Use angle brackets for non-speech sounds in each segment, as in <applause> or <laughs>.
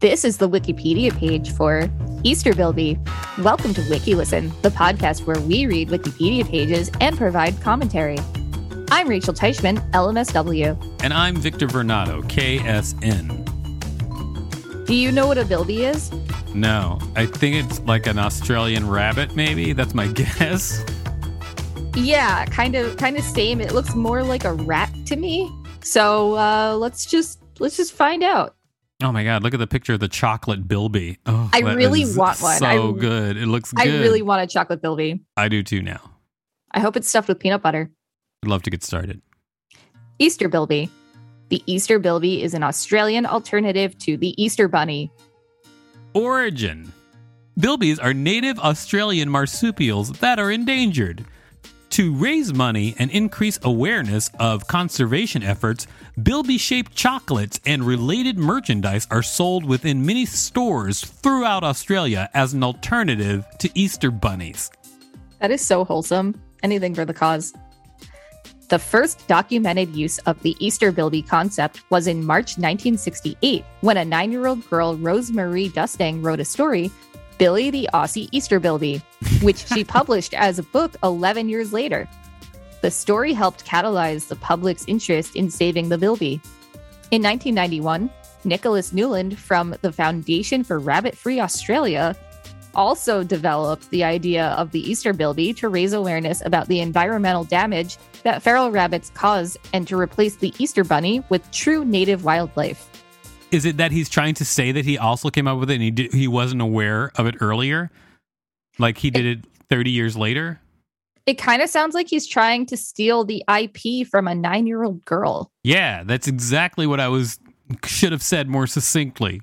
This is the Wikipedia page for Easter Bilby. Welcome to WikiListen, the podcast where we read Wikipedia pages and provide commentary. I'm Rachel Teichman, LMSW. And I'm Victor Varnado, KSN. Do you know what a bilby is? No, I think it's like an Australian rabbit, maybe. That's my <laughs> guess. Yeah, kind of, kind of same. It looks more like a rat to me. So uh, let's just let's just find out. Oh my god! Look at the picture of the chocolate bilby. Oh, I really want one. So I, good. It looks. good. I really want a chocolate bilby. I do too now. I hope it's stuffed with peanut butter. I'd love to get started. Easter bilby. The Easter bilby is an Australian alternative to the Easter bunny. Origin. Bilbies are native Australian marsupials that are endangered. To raise money and increase awareness of conservation efforts, Bilby shaped chocolates and related merchandise are sold within many stores throughout Australia as an alternative to Easter bunnies. That is so wholesome. Anything for the cause. The first documented use of the Easter Bilby concept was in March 1968 when a nine year old girl, Rosemarie Dusting, wrote a story, Billy the Aussie Easter Bilby, which she <laughs> published as a book 11 years later. The story helped catalyze the public's interest in saving the bilby. In 1991, Nicholas Newland from the Foundation for Rabbit Free Australia also developed the idea of the Easter bilby to raise awareness about the environmental damage that feral rabbits cause and to replace the Easter bunny with true native wildlife. Is it that he's trying to say that he also came up with it and he did, he wasn't aware of it earlier? Like he did it, it 30 years later? It kind of sounds like he's trying to steal the IP from a 9-year-old girl. Yeah, that's exactly what I was should have said more succinctly.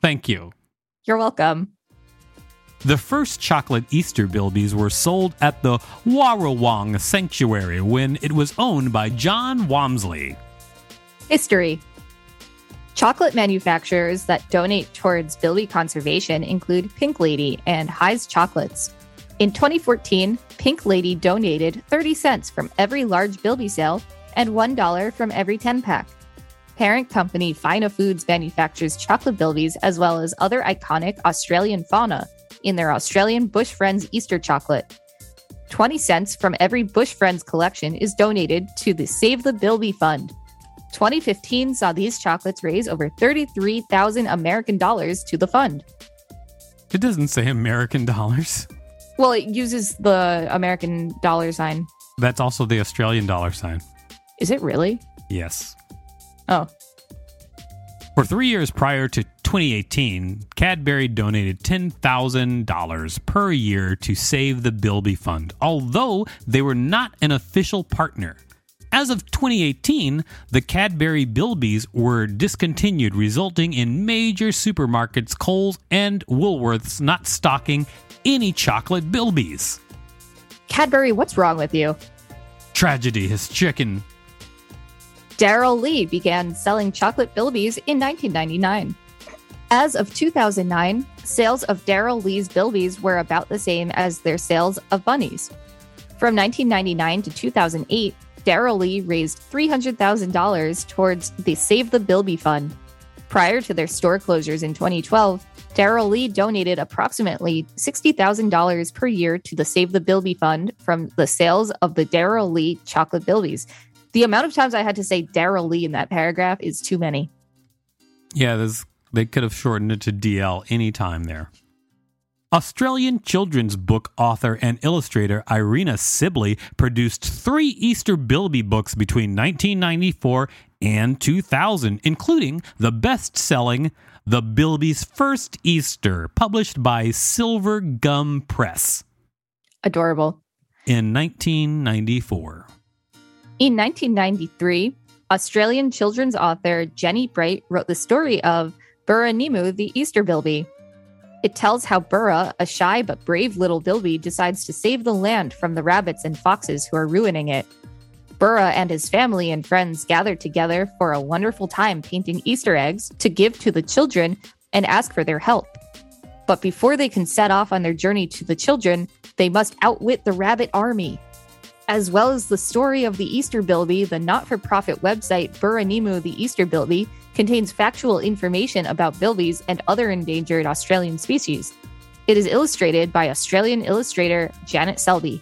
Thank you. You're welcome. The first chocolate Easter bilbies were sold at the Warrawong Sanctuary when it was owned by John Walmsley. History Chocolate manufacturers that donate towards bilby conservation include Pink Lady and Haigh's Chocolates. In 2014, Pink Lady donated 30 cents from every large bilby sale and $1 from every 10 pack. Parent company Fyna Foods manufactures chocolate bilbies as well as other iconic Australian fauna in their Australian Bush Friends Easter chocolate. 20 cents from every Bush Friends collection is donated to the Save the Bilby Fund. 2015 saw these chocolates raise over 33,000 American dollars to the fund. It doesn't say American dollars. Well, it uses the American dollar sign. That's also the Australian dollar sign. Is it really? Yes. Oh, For three years prior to 2018, Cadbury donated $10,000 per year to save the Bilby Fund, although they were not an official partner. As of 2018, the Cadbury Bilbies were discontinued, resulting in major supermarkets, Coles and Woolworths, not stocking any chocolate Bilbies. Cadbury, what's wrong with you? Tragedy has chicken. Darrell Lea began selling chocolate Bilbies in 1999. As of 2009, sales of Darrell Lea's Bilbies were about the same as their sales of bunnies. From 1999 to 2008, Darrell Lea raised $300,000 towards the Save the Bilby Fund. Prior to their store closures in 2012, Darrell Lea donated approximately $60,000 per year to the Save the Bilby Fund from the sales of the Darrell Lea chocolate Bilbies. The amount of times I had to say Darrell Lea in that paragraph is too many. Yeah, they could have shortened it to DL anytime there. Australian children's book author and illustrator Irena Sibley produced three Easter Bilby books between 1994 and 2000, including the best selling The Bilby's First Easter, published by Silver Gum Press Adorable. in 1994. In 1993, Australian children's author Jenny Bright wrote the story of Burranimu the Easter Bilby. It tells how Burra, a shy but brave little Bilby, decides to save the land from the rabbits and foxes who are ruining it. Burra and his family and friends gather together for a wonderful time painting Easter eggs to give to the children and ask for their help. But before they can set off on their journey to the children, they must outwit the rabbit army. As well as the story of the Easter Bilby, the not for profit website Burranimu the Easter Bilby contains factual information about bilbies and other endangered Australian species. It is illustrated by Australian illustrator Janet Selby.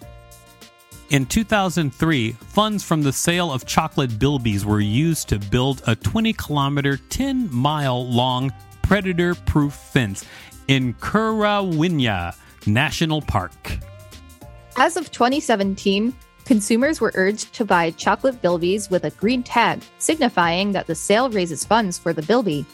In 2003, funds from the sale of chocolate bilbies were used to build a 20 kilometer, 10 mile long predator proof fence in Currawinya National Park. As of 2017, consumers were urged to buy chocolate bilbies with a green tag, signifying that the sale raises funds for the bilby.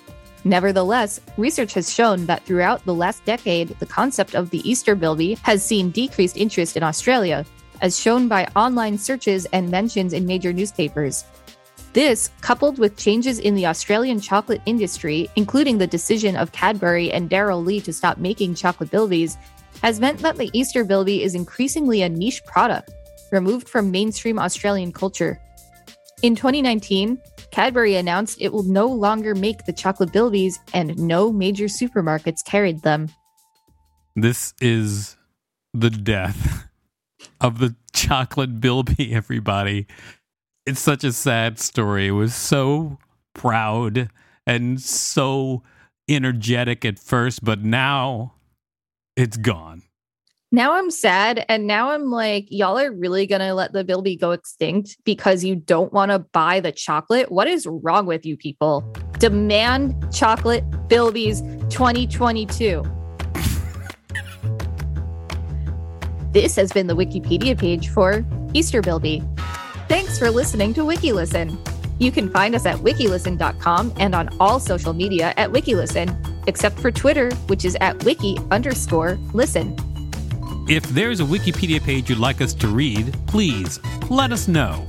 Nevertheless, research has shown that throughout the last decade, the concept of the Easter bilby has seen decreased interest in Australia, as shown by online searches and mentions in major newspapers. This, coupled with changes in the Australian chocolate industry, including the decision of Cadbury and Darrell Lea to stop making chocolate bilbies, has meant that the Easter bilby is increasingly a niche product, removed from mainstream Australian culture. In 2019, Cadbury announced it will no longer make the chocolate bilbies and no major supermarkets carried them. This is the death <laughs> of the chocolate bilby, everybody. It's such a sad story. It was so proud and so energetic at first, but now it's gone. Now I'm sad, and now I'm like, y'all are really gonna let the bilby go extinct because you don't want to buy the chocolate? What is wrong with you people? Demand chocolate bilbies 2022. this has been the Wikipedia page for Easter Bilby. Thanks for listening to WikiListen. You can find us at wikilisten.com and on all social media at WikiListen, except for Twitter, which is at wiki underscore listen. If there's a Wikipedia page you'd like us to read, please let us know.